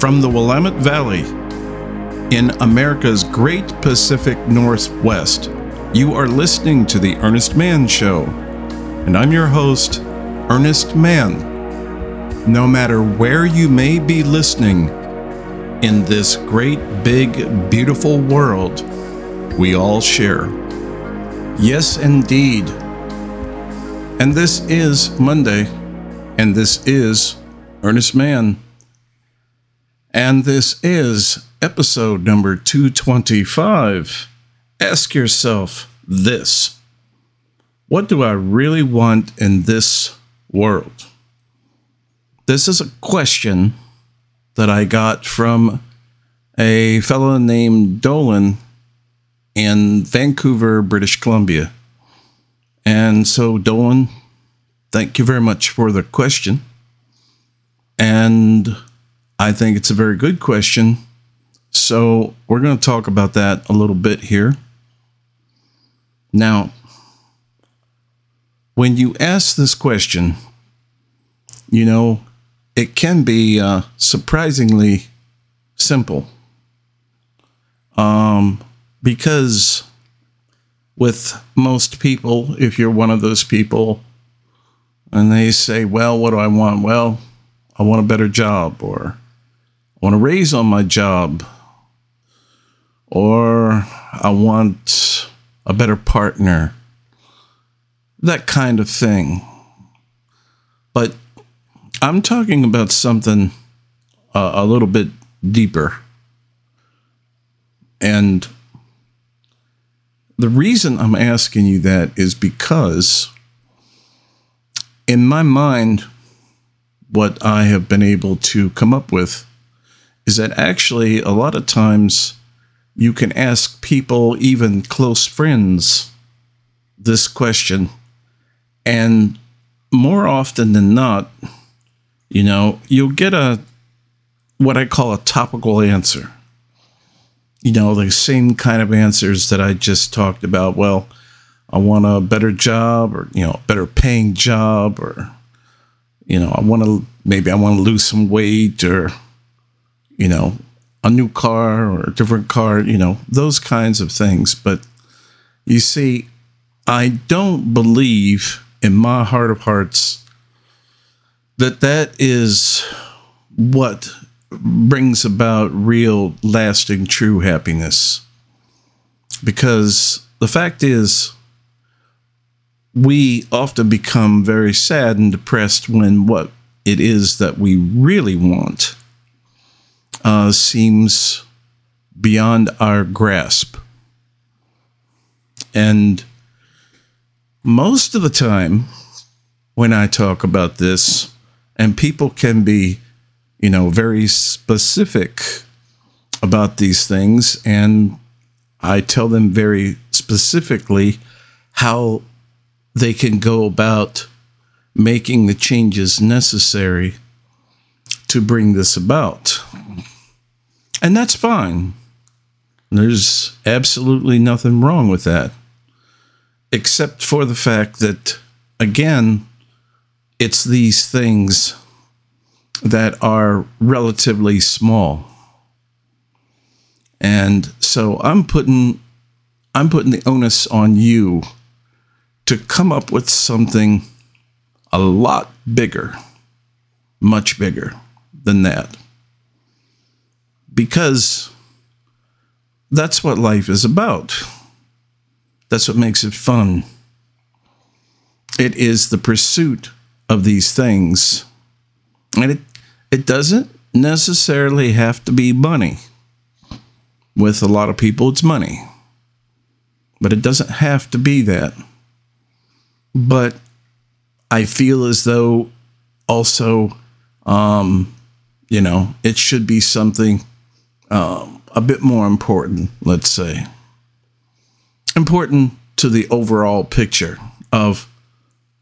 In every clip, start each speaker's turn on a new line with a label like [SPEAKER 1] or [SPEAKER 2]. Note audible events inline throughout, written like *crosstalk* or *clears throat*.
[SPEAKER 1] from the Willamette Valley in America's great Pacific Northwest. You are listening to The Ernest Mann Show, and I'm your host, Ernest Mann. No matter where you may be listening in this great, big, beautiful world we all share. Yes, indeed. And this is Monday, and this is Ernest Mann. And this is episode number 225. Ask yourself this What do I really want in this world? This is a question that I got from a fellow named Dolan in Vancouver, British Columbia. And so, Dolan, thank you very much for the question. And I think it's a very good question. So, we're going to talk about that a little bit here. Now, when you ask this question, you know, it can be uh, surprisingly simple. Um, because with most people, if you're one of those people, and they say, Well, what do I want? Well, I want a better job, or want a raise on my job, or I want a better partner, that kind of thing. But I'm talking about something uh, a little bit deeper. And the reason I'm asking you that is because, in my mind, what I have been able to come up with is that actually a lot of times you can ask people, even close friends, this question. And more often than not, you know, you'll get a what I call a topical answer. You know, the same kind of answers that I just talked about. Well, I want a better job or, you know, better paying job or, you know, I want to, maybe I want to lose some weight or, you know, a new car or a different car, you know, those kinds of things. But you see, I don't believe in my heart of hearts that that is what brings about real, lasting, true happiness. Because the fact is, we often become very sad and depressed when what it is that we really want uh, seems beyond our grasp. And most of the time, when I talk about this, and people can be, you know, very specific about these things, and I tell them very specifically how they can go about making the changes necessary to bring this about. And that's fine. There's absolutely nothing wrong with that. Except for the fact that, again, it's these things that are relatively small. And so I'm putting I'm putting the onus on you to come up with something a lot bigger, much bigger than that. Because that's what life is about. That's what makes it fun. It is the pursuit of these things. And it, it doesn't necessarily have to be money. With a lot of people, it's money. But it doesn't have to be that. But I feel as though also, um, you know, it should be something um, a bit more important, let's say. Important to the overall picture of,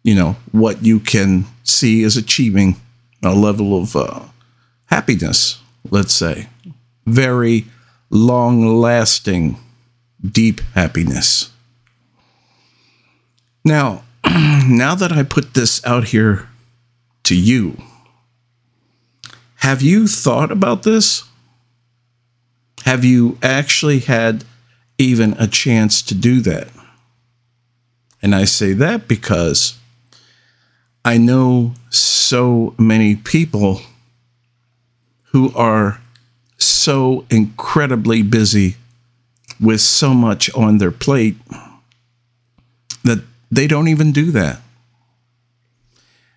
[SPEAKER 1] you know, what you can see as achieving a level of uh, happiness, let's say. Very long lasting, deep happiness. Now, *clears throat* now that I put this out here to you, have you thought about this? Have you actually had even a chance to do that? And I say that because I know so many people who are so incredibly busy with so much on their plate that they don't even do that.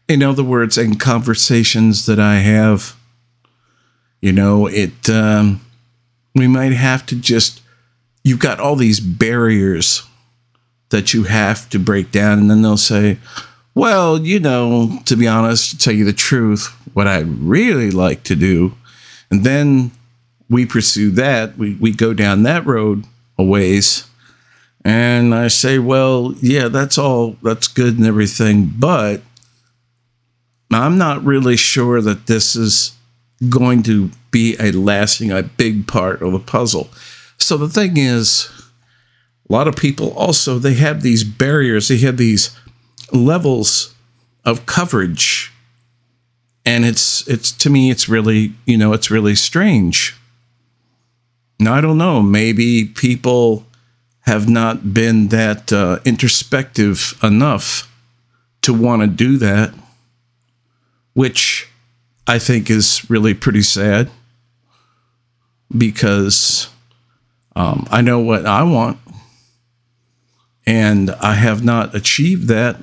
[SPEAKER 1] In other words, in conversations that I have, you know, it, um, we might have to just, you've got all these barriers that you have to break down. And then they'll say, well, you know, to be honest, to tell you the truth, what I'd really like to do. And then we pursue that. We, we go down that road a ways. And I say, well, yeah, that's all, that's good and everything. But I'm not really sure that this is going to be a lasting, a big part of the puzzle. So the thing is, a lot of people also they have these barriers, they have these levels of coverage. And it's it's to me it's really, you know, it's really strange. Now I don't know, maybe people have not been that uh, introspective enough to want to do that, which I think is really pretty sad because um, I know what I want and I have not achieved that.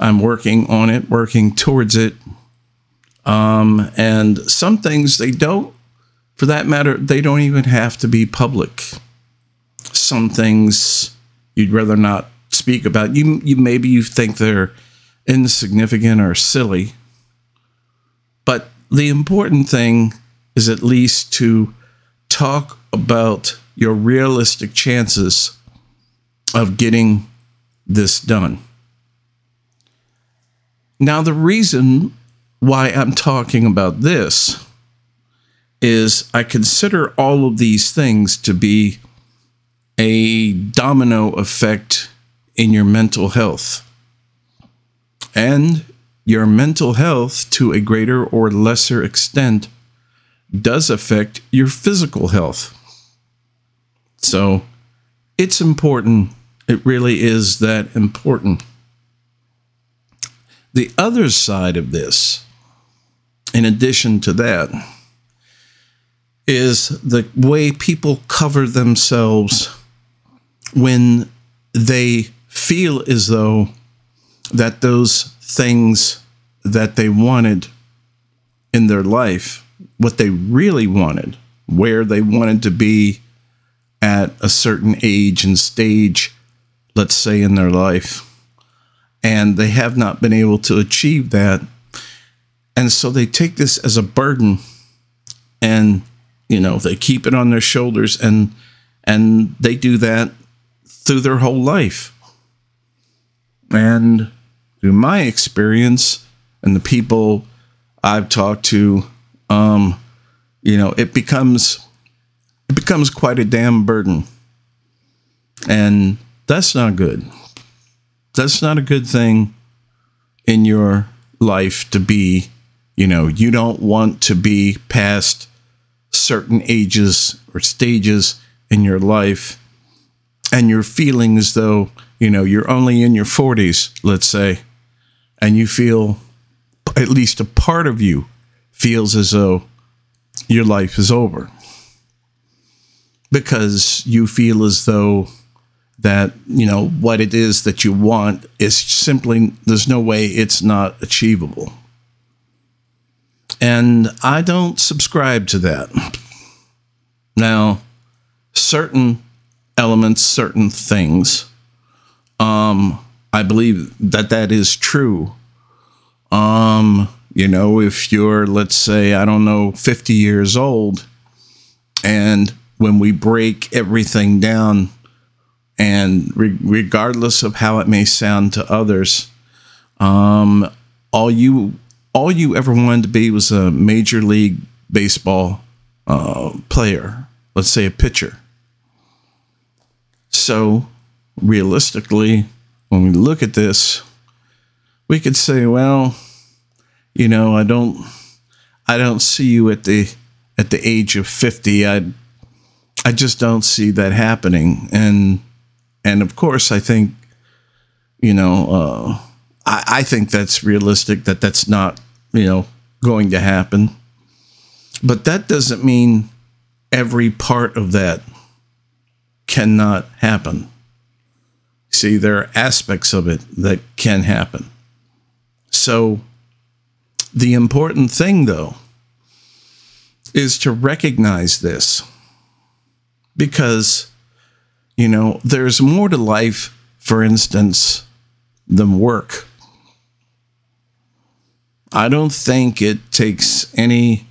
[SPEAKER 1] I'm working on it, working towards it. Um, and some things they don't, for that matter, they don't even have to be public. Some things you'd rather not speak about. You, you maybe you think they're insignificant or silly, but the important thing is at least to talk about your realistic chances of getting this done. Now, the reason why I'm talking about this is I consider all of these things to be a domino effect in your mental health. And your mental health, to a greater or lesser extent, does affect your physical health. So it's important. It really is that important. The other side of this, in addition to that, is the way people cover themselves when they feel as though that those things that they wanted in their life, what they really wanted, where they wanted to be at a certain age and stage, let's say in their life, and they have not been able to achieve that. And so they take this as a burden and you know they keep it on their shoulders and and they do that through their whole life and through my experience and the people I've talked to, um, you know, it becomes it becomes quite a damn burden. And that's not good. That's not a good thing in your life to be, you know, you don't want to be past certain ages or stages in your life and you're feeling as though, you know, you're only in your 40s, let's say, and you feel at least a part of you feels as though your life is over. Because you feel as though that you know what it is that you want is simply there's no way it's not achievable. And i don't subscribe to that. Now certain elements certain things um I believe that that is true. Um, you know, if you're, let's say, I don't know, 50 years old, and when we break everything down, and re- regardless of how it may sound to others, um, all you all you ever wanted to be was a major league baseball uh, player, let's say a pitcher. So, realistically, when we look at this, we could say, well, you know, I don't I don't see you at the at the age of 50. I I just don't see that happening. And and of course, I think you know, uh, I, I think that's realistic. That that's not you know going to happen. But that doesn't mean every part of that cannot happen. See, there are aspects of it that can happen. So, the important thing, though, is to recognize this because, you know, there's more to life, for instance, than work. I don't think it takes any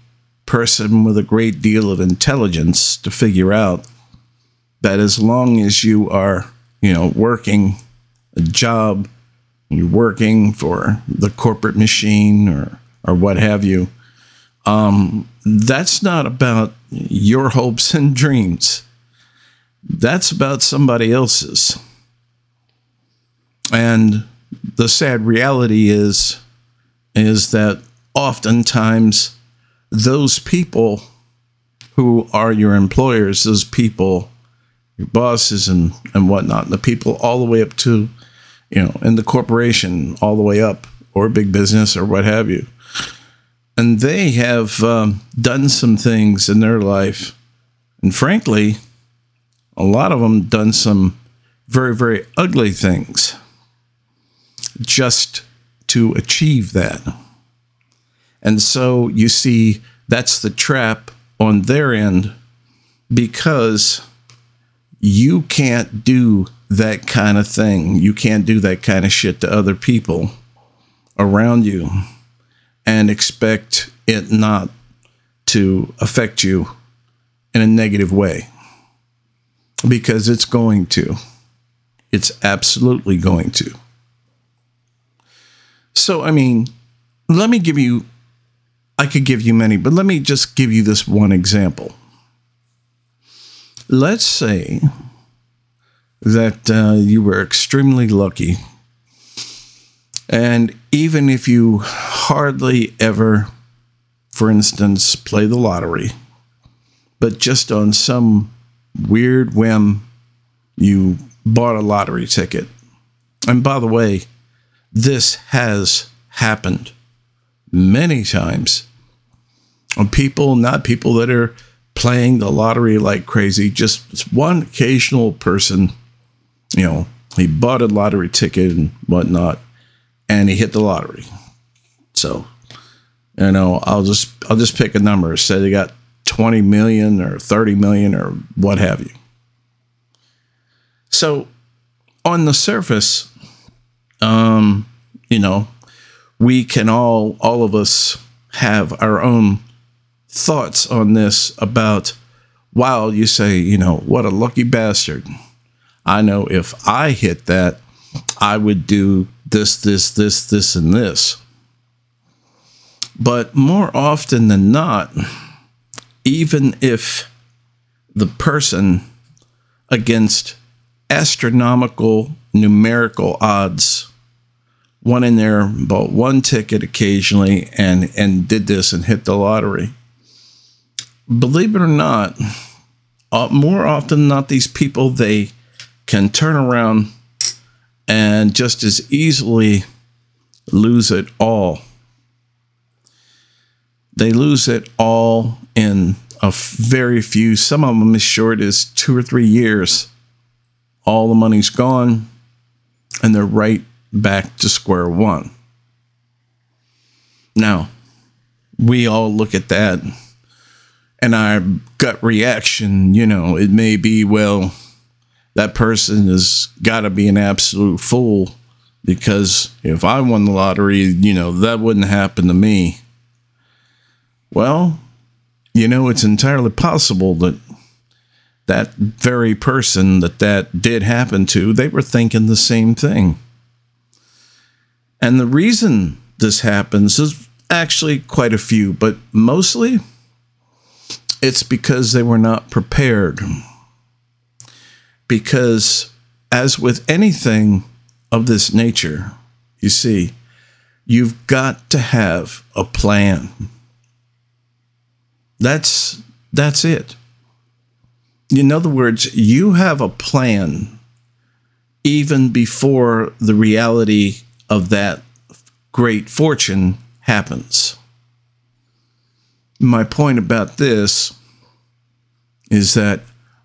[SPEAKER 1] person with a great deal of intelligence to figure out that as long as you are, you know, working a job, you're working for the corporate machine or or what have you, um, that's not about your hopes and *laughs* dreams. That's about somebody else's. And the sad reality is is that oftentimes those people who are your employers, those people, your bosses and, and whatnot, the people all the way up to, you know, in the corporation, all the way up, or big business or what have you. And they have um, done some things in their life. And frankly, a lot of them done some very, very ugly things just to achieve that. And so you see, that's the trap on their end because you can't do that kind of thing. You can't do that kind of shit to other people around you and expect it not to affect you in a negative way because it's going to. It's absolutely going to. So, I mean, let me give you, I could give you many, but let me just give you this one example. Let's say that uh, you were extremely lucky. And even if you hardly ever, for instance, play the lottery, but just on some weird whim, you bought a lottery ticket. And by the way, this has happened many times. People, not people that are playing the lottery like crazy, just one occasional person, you know, he bought a lottery ticket and whatnot, and he hit the lottery. So, you know, I'll just I'll just pick a number. Say they got 20 million or 30 million or what have you. So on the surface, um, you know, we can all, all of us have our own thoughts on this about, wow, you say, you know, what a lucky bastard. I know if I hit that, I would do this, this, this, this, and this. But more often than not, even if the person against astronomical numerical odds went in there, bought one ticket occasionally, and and did this and hit the lottery. Believe it or not, uh, more often than not, these people they can turn around and just as easily lose it all. They lose it all in a very few. Some of them as short as two or three years. All the money's gone, and they're right back to square one. Now, we all look at that and our gut reaction, you know, it may be, well, that person has got to be an absolute fool because if I won the lottery, you know, that wouldn't happen to me. Well, you know, it's entirely possible that that very person that that did happen to, they were thinking the same thing. And the reason this happens is actually quite a few, but mostly it's because they were not prepared. Because, as with anything of this nature, you see, you've got to have a plan. That's that's it. In other words, you have a plan even before the reality of that great fortune happens. My point about this is that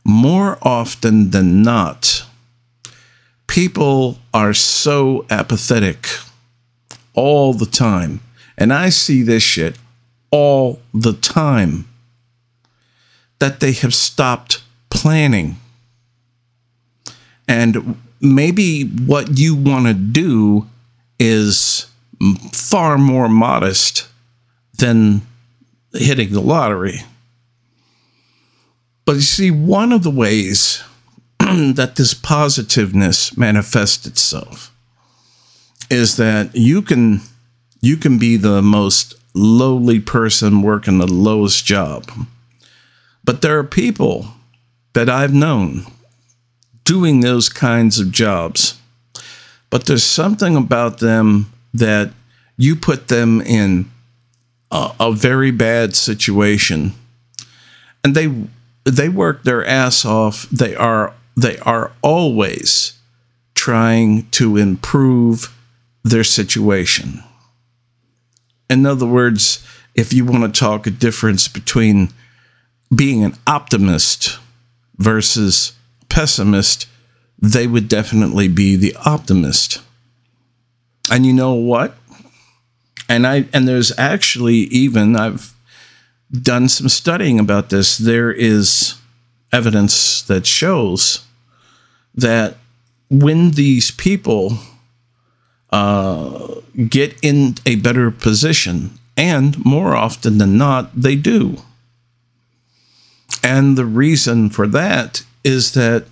[SPEAKER 1] more often than not, people are so apathetic all the time. And I see this shit all the time that they have stopped planning. And maybe what you want to do is far more modest than hitting the lottery. But you see, one of the ways *clears throat* that this positiveness manifests itself is that you can you can be the most lowly person working the lowest job. But there are people that I've known doing those kinds of jobs. But there's something about them that you put them in a, a very bad situation and they they work their ass off. They are they are always trying to improve their situation. In other words, if you want to talk a difference between being an optimist versus pessimist, they would definitely be the optimist. And you know what? And I and there's actually even I've done some studying about this. There is evidence that shows that when these people uh, get in a better position, and more often than not, they do. And the reason for that is that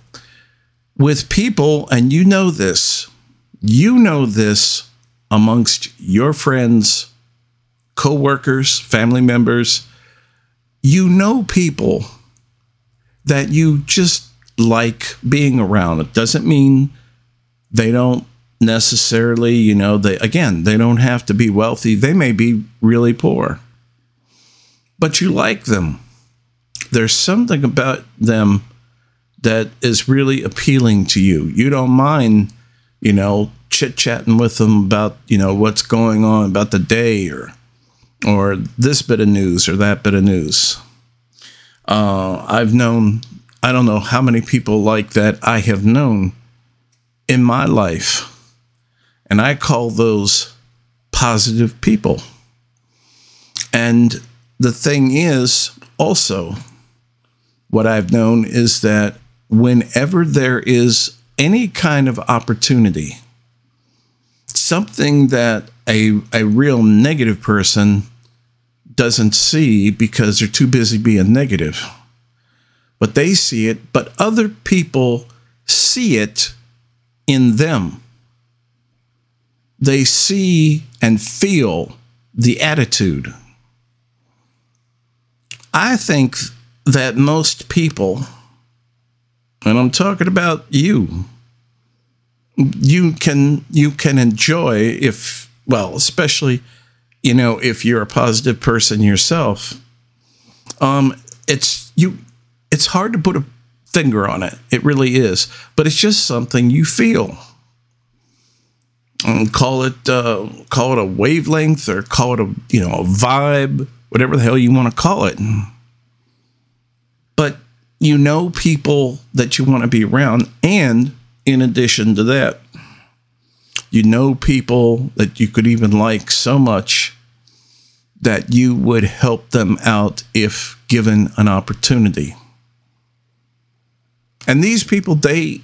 [SPEAKER 1] with people, and you know this, you know this amongst your friends, co-workers, family members, you know people that you just like being around. It doesn't mean they don't necessarily, you know, they again, they don't have to be wealthy. They may be really poor. But you like them. There's something about them that is really appealing to you. You don't mind, you know, chit-chatting with them about, you know, what's going on about the day or or this bit of news or that bit of news. Uh, I've known, I don't know how many people like that I have known in my life. And I call those positive people. And the thing is, also, what I've known is that whenever there is any kind of opportunity, something that a, a real negative person doesn't see because they're too busy being negative. But they see it, but other people see it in them. They see and feel the attitude. I think that most people, and I'm talking about you, you can you can enjoy if well, especially you know, if you're a positive person yourself, um, it's you. It's hard to put a finger on it. It really is, but it's just something you feel. And call it uh, call it a wavelength or call it a you know a vibe, whatever the hell you want to call it. But you know people that you want to be around, and in addition to that, you know people that you could even like so much that you would help them out if given an opportunity. And these people they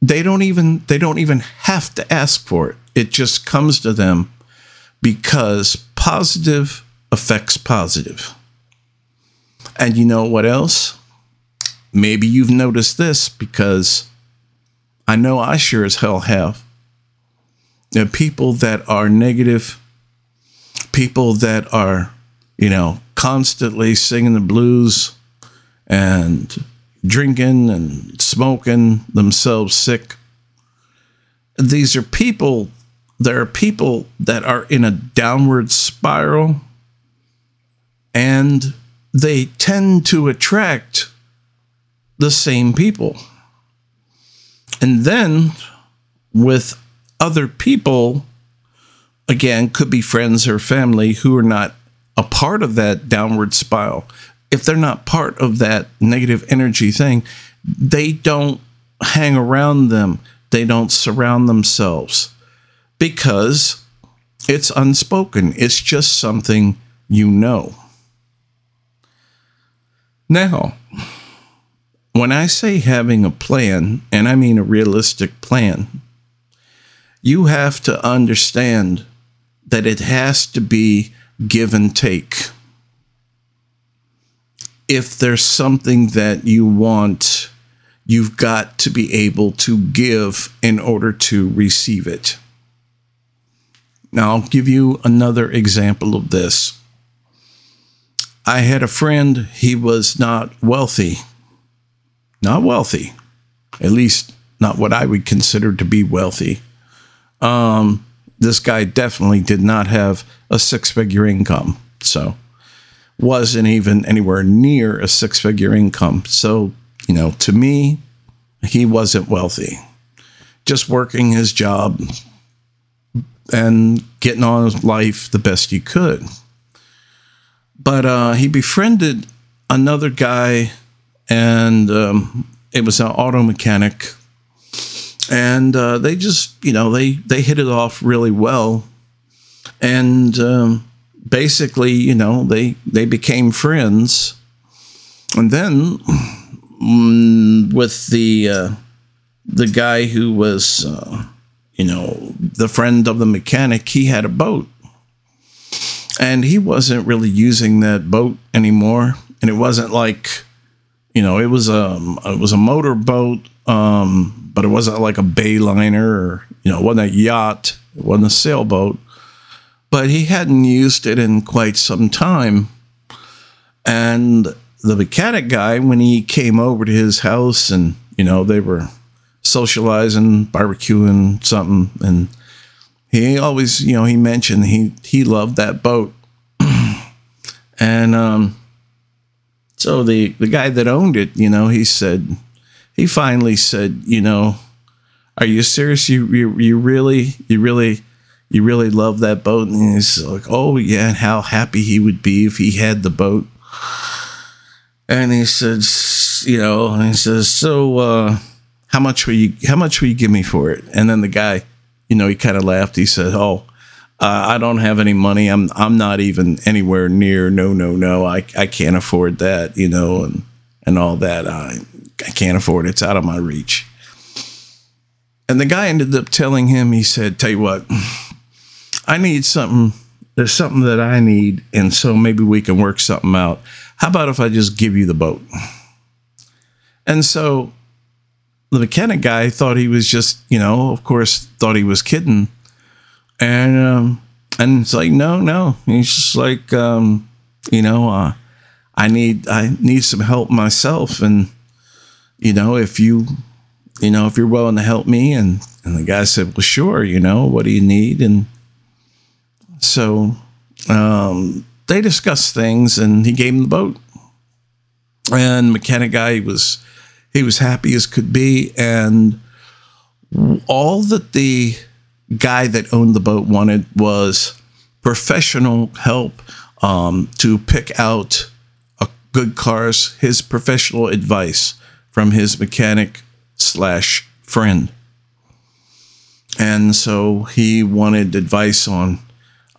[SPEAKER 1] they don't even they don't even have to ask for it. It just comes to them because positive affects positive. And you know what else? Maybe you've noticed this because I know I sure as hell have. There people that are negative people that are, you know, constantly singing the blues and drinking and smoking themselves sick. These are people, there are people that are in a downward spiral and they tend to attract the same people. And then with other people, again, could be friends or family who are not a part of that downward spiral. If they're not part of that negative energy thing, they don't hang around them, they don't surround themselves because it's unspoken. It's just something you know. Now, when I say having a plan, and I mean a realistic plan, you have to understand that it has to be give and take. If there's something that you want, you've got to be able to give in order to receive it. Now, I'll give you another example of this. I had a friend, he was not wealthy. Not wealthy, at least not what I would consider to be wealthy. Um, this guy definitely did not have a six figure income. So, wasn't even anywhere near a six figure income. So, you know, to me, he wasn't wealthy. Just working his job and getting on with life the best he could. But uh, he befriended another guy, and um, it was an auto mechanic and uh, they just you know they they hit it off really well. And um, basically you know they they became friends. And then mm, with the uh, the guy who was uh, you know the friend of the mechanic he had a boat. And he wasn't really using that boat anymore. And it wasn't like you know it was a it was a motor boat um, but it wasn't like a bayliner or you know, it wasn't a yacht, it wasn't a sailboat. But he hadn't used it in quite some time. And the mechanic guy, when he came over to his house and, you know, they were socializing, barbecuing something, and he always, you know, he mentioned he he loved that boat. *clears throat* and um so the the guy that owned it, you know, he said, he finally said, you know, are you serious? You, you, you really, you really, you really love that boat? And he's like, oh yeah. And how happy he would be if he had the boat. And he says, you know, and he says, so, uh, how much will you, how much will you give me for it? And then the guy, you know, he kind of laughed. He said, oh, uh, I don't have any money. I'm, I'm not even anywhere near. No, no, no. I, I can't afford that, you know, and, and all that. I, I can't afford it. It's out of my reach. And the guy ended up telling him, he said, Tell you what, I need something. There's something that I need. And so maybe we can work something out. How about if I just give you the boat? And so the mechanic guy thought he was just, you know, of course, thought he was kidding. And, um, and it's like, no, no. He's just like, um, you know, uh, I need, I need some help myself. And, you know, if you, you know, if you're willing to help me. And, and the guy said, well, sure, you know, what do you need? And so um, they discussed things and he gave him the boat. And mechanic guy was, he was happy as could be. And all that the guy that owned the boat wanted was professional help um, to pick out a good cars, his professional advice from his mechanic slash friend. And so he wanted advice on,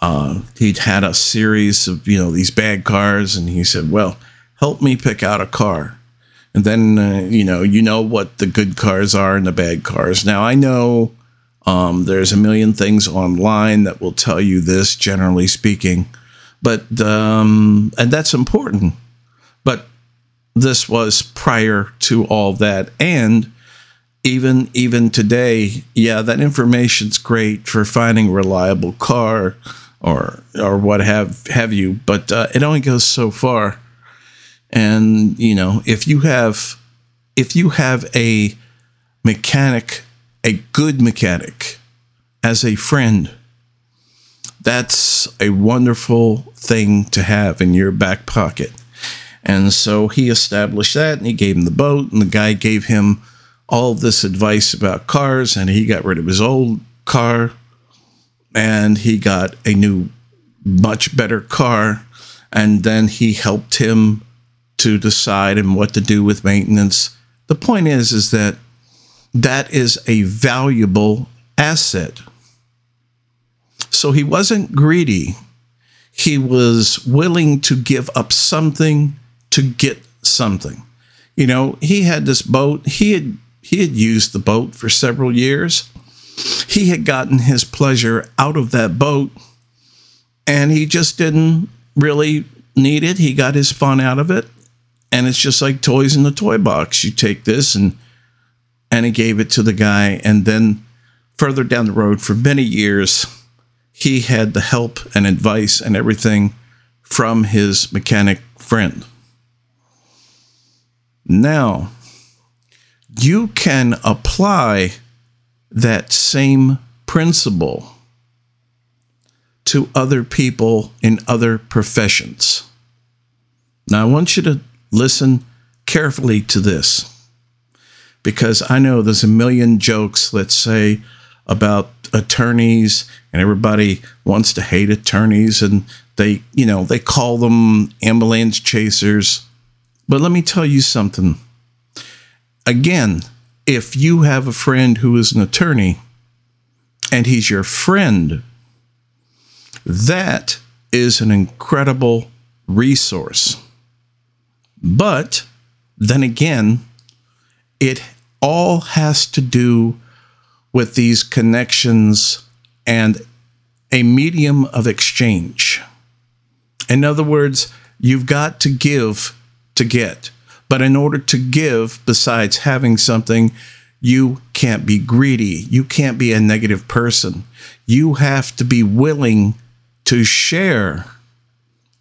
[SPEAKER 1] uh, he'd had a series of, you know, these bad cars. And he said, well, help me pick out a car. And then, uh, you know, you know what the good cars are and the bad cars. Now, I know um, there's a million things online that will tell you this, generally speaking, but, um, and that's important. This was prior to all that. And even even today, yeah, that information's great for finding reliable car or or what have have you, but uh, it only goes so far. And you know, if you have if you have a mechanic, a good mechanic, as a friend, that's a wonderful thing to have in your back pocket And so he established that and he gave him the boat, and the guy gave him all this advice about cars, and he got rid of his old car and he got a new, much better car. And then he helped him to decide and what to do with maintenance. The point is, is that that is a valuable asset. So he wasn't greedy. He was willing to give up something to get something. You know, he had this boat. He had he had used the boat for several years. He had gotten his pleasure out of that boat and he just didn't really need it. He got his fun out of it. And it's just like toys in the toy box. You take this and and he gave it to the guy and then further down the road for many years he had the help and advice and everything from his mechanic friend. Now, you can apply that same principle to other people in other professions. Now, I want you to listen carefully to this because I know there's a million jokes, let's say, about attorneys, and everybody wants to hate attorneys, and they, you know, they call them ambulance chasers. But let me tell you something. Again, if you have a friend who is an attorney and he's your friend, that is an incredible resource. But then again, it all has to do with these connections and a medium of exchange. In other words, you've got to give to get. But in order to give, besides having something, you can't be greedy. You can't be a negative person. You have to be willing to share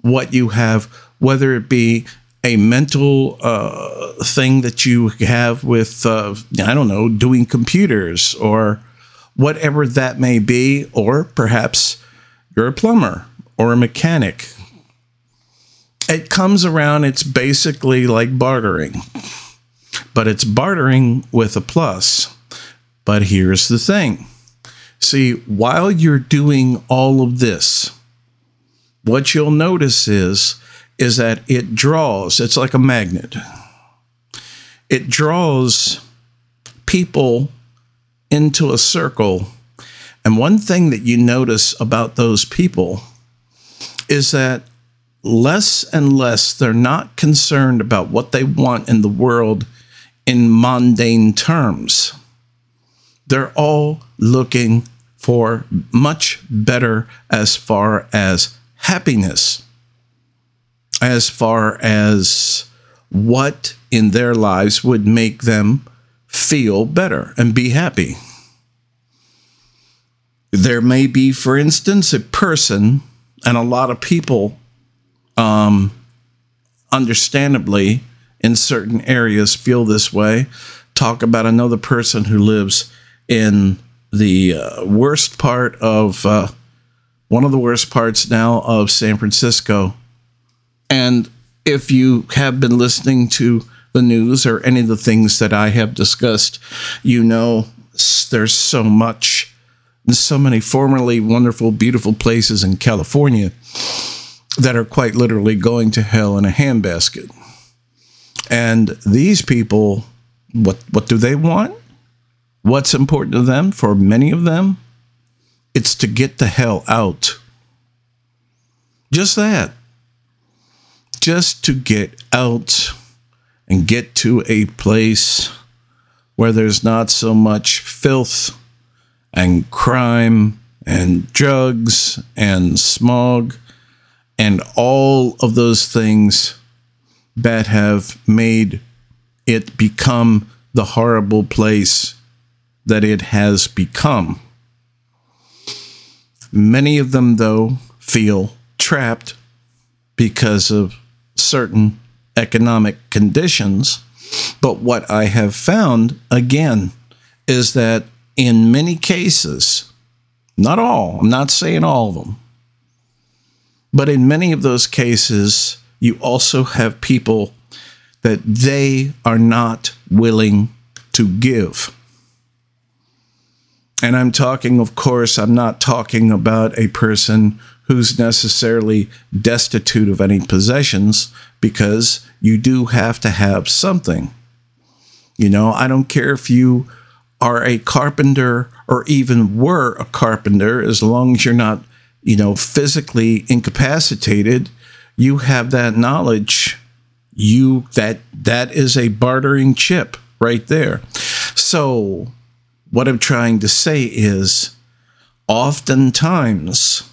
[SPEAKER 1] what you have, whether it be a mental uh, thing that you have with, uh, I don't know, doing computers or whatever that may be, or perhaps you're a plumber or a mechanic it comes around, it's basically like bartering, but it's bartering with a plus. But here's the thing. See, while you're doing all of this, what you'll notice is is that it draws it's like a magnet. It draws people into a circle. And one thing that you notice about those people is that less and less they're not concerned about what they want in the world in mundane terms. They're all looking for much better as far as happiness, as far as what in their lives would make them feel better and be happy. There may be, for instance, a person, and a lot of people um, understandably, in certain areas, feel this way. Talk about another person who lives in the uh, worst part of uh, one of the worst parts now of San Francisco. And if you have been listening to the news or any of the things that I have discussed, you know there's so much, so many formerly wonderful, beautiful places in California that are quite literally going to hell in a handbasket. And these people, what what do they want? What's important to them? For many of them, it's to get the hell out. Just that. Just to get out and get to a place where there's not so much filth and crime and drugs and smog and all of those things that have made it become the horrible place that it has become. Many of them, though, feel trapped because of certain economic conditions. But what I have found, again, is that in many cases, not all, I'm not saying all of them, but in many of those cases, you also have people that they are not willing to give. And I'm talking, of course, I'm not talking about a person who's necessarily destitute of any possessions because you do have to have something. You know, I don't care if you are a carpenter or even were a carpenter, as long as you're not, you know, physically incapacitated, you have that knowledge. You that that is a bartering chip right there. So what I'm trying to say is oftentimes,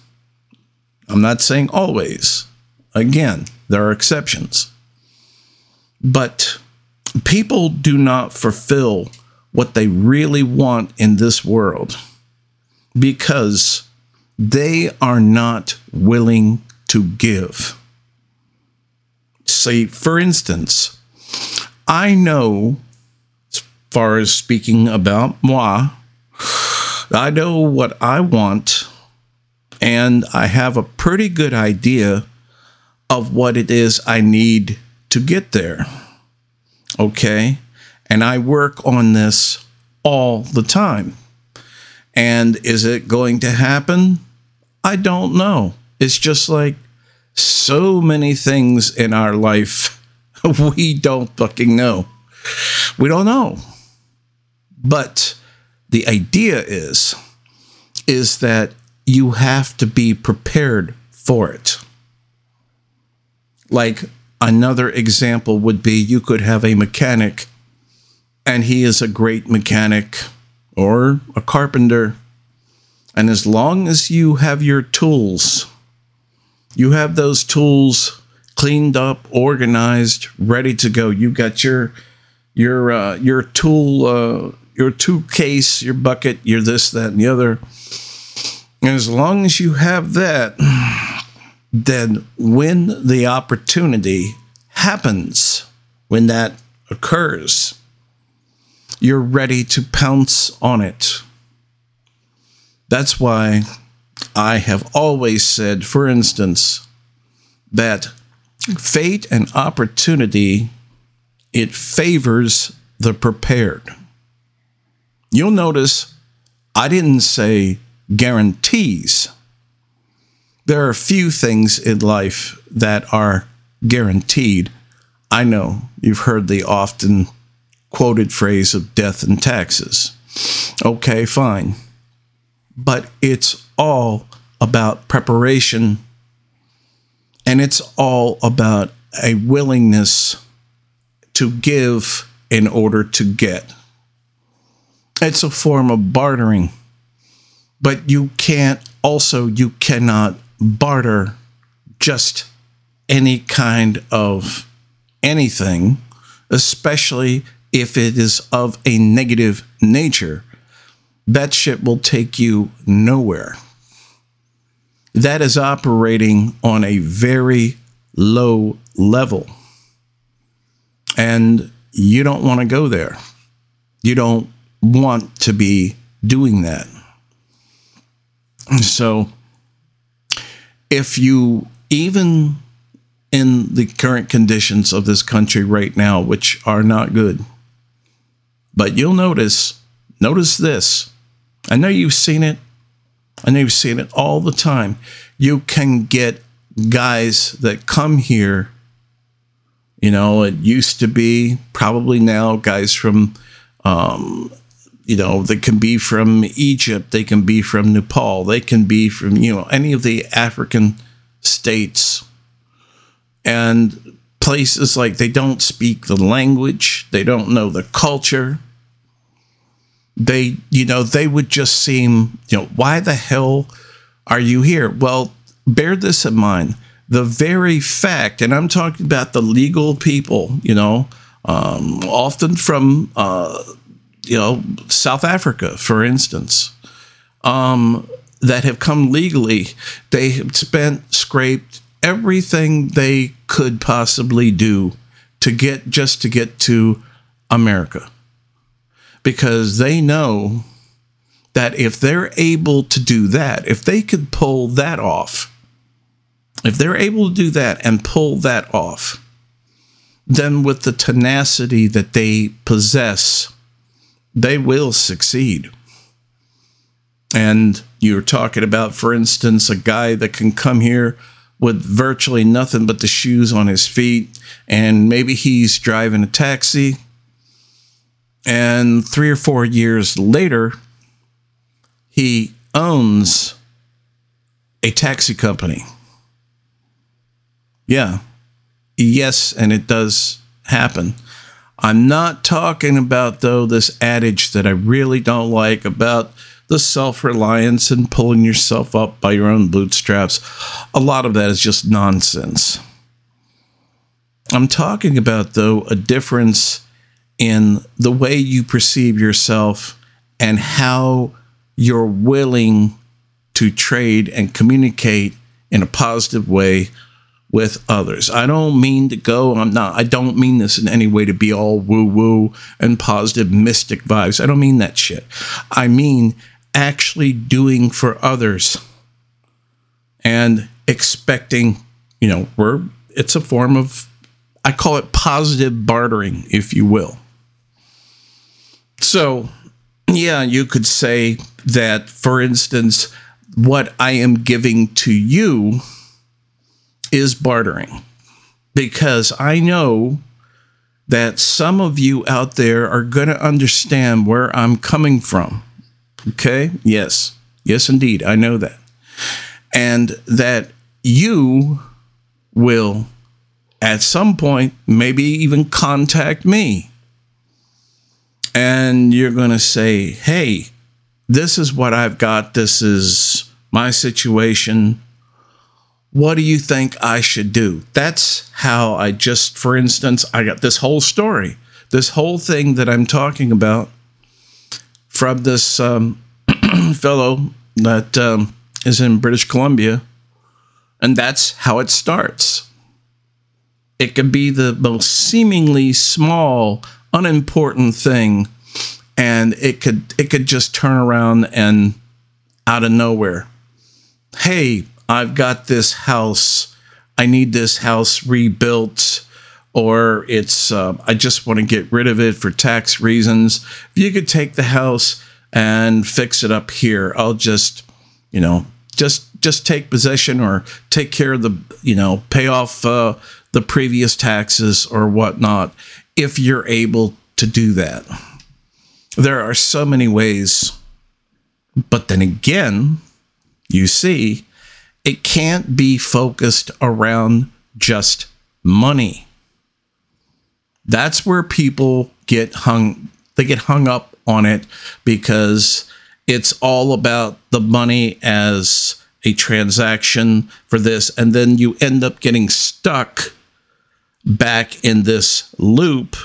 [SPEAKER 1] I'm not saying always, again, there are exceptions, but people do not fulfill what they really want in this world because they are not willing to give. Say, for instance, I know as far as speaking about moi, I know what I want, and I have a pretty good idea of what it is I need to get there. Okay? And I work on this all the time. And is it going to happen? I don't know. It's just like so many things in our life *laughs* we don't fucking know. We don't know. But the idea is is that you have to be prepared for it. Like another example would be you could have a mechanic and he is a great mechanic or a carpenter. And as long as you have your tools, you have those tools cleaned up, organized, ready to go. You've got your your uh, your tool uh, your tool case, your bucket, your this, that, and the other. And as long as you have that, then when the opportunity happens, when that occurs, you're ready to pounce on it. That's why I have always said, for instance, that fate and opportunity it favors the prepared. You'll notice I didn't say guarantees. There are few things in life that are guaranteed. I know you've heard the often quoted phrase of death and taxes. Okay, fine. But it's all about preparation and it's all about a willingness to give in order to get. It's a form of bartering. But you can't also you cannot barter just any kind of anything, especially if it is of a negative nature. That shit will take you nowhere. That is operating on a very low level. And you don't want to go there. You don't want to be doing that. So, if you, even in the current conditions of this country right now, which are not good, but you'll notice, notice this. I know you've seen it. I know you've seen it all the time. You can get guys that come here. You know, it used to be probably now guys from um, you know, they can be from Egypt, they can be from Nepal, they can be from, you know, any of the African states and places like they don't speak the language, they don't know the culture. They, you know, they would just seem, you know, why the hell are you here? Well, bear this in mind. The very fact, and I'm talking about the legal people, you know, um, often from uh, you know, South Africa, for instance, um, that have come legally, they have spent, scraped everything they could possibly do to get just to get to America. Because they know that if they're able to do that, if they could pull that off, if they're able to do that and pull that off, then with the tenacity that they possess, they will succeed. And you're talking about, for instance, a guy that can come here with virtually nothing but the shoes on his feet, and maybe he's driving a taxi. And three or four years later, he owns a taxi company. Yeah. Yes, and it does happen. I'm not talking about, though, this adage that I really don't like about the self reliance and pulling yourself up by your own bootstraps. A lot of that is just nonsense. I'm talking about, though, a difference in the way you perceive yourself and how you're willing to trade and communicate in a positive way with others. I don't mean to go, I'm not, I don't mean this in any way to be all woo woo and positive mystic vibes. I don't mean that shit. I mean actually doing for others and expecting, you know, we're, it's a form of, I call it positive bartering, if you will. So, yeah, you could say that, for instance, what I am giving to you is bartering because I know that some of you out there are going to understand where I'm coming from. Okay? Yes. Yes, indeed. I know that. And that you will, at some point, maybe even contact me. And you're going to say, hey, this is what I've got. This is my situation. What do you think I should do? That's how I just, for instance, I got this whole story, this whole thing that I'm talking about from this um, *clears throat* fellow that um, is in British Columbia. And that's how it starts. It can be the most seemingly small, unimportant thing, and it could it could just turn around and out of nowhere. Hey, I've got this house. I need this house rebuilt, or it's uh, I just want to get rid of it for tax reasons. If you could take the house and fix it up here, I'll just, you know, just just take possession or take care of the, you know, pay off uh, the previous taxes or whatnot. If you're able to do that, there are so many ways. But then again, you see it can't be focused around just money. That's where people get hung they get hung up on it because it's all about the money as a transaction for this and then you end up getting stuck back in this loop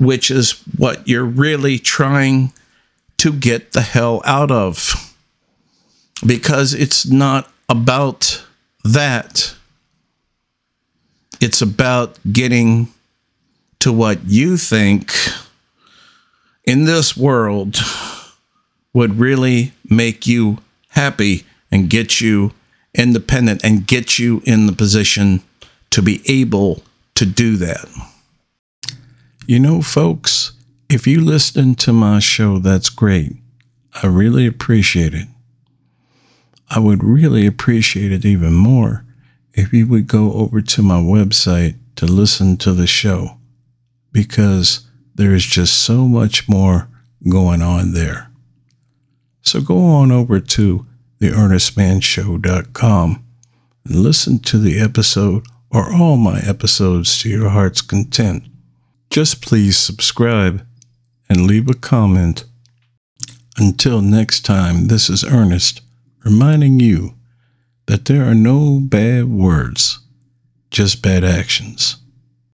[SPEAKER 1] which is what you're really trying to get the hell out of because it's not about that. It's about getting to what you think in this world would really make you happy and get you independent and get you in the position to be able to do that. You know, folks, if you listen to my show, that's great. I really appreciate it. I would really appreciate it even more if you would go over to my website to listen to the show because there is just so much more going on there. So go on over to theearnestmanshow.com and listen to the episode or all my episodes to your heart's content. Just please subscribe and leave a comment. Until next time, this is Ernest reminding you that there are no bad words, just bad actions.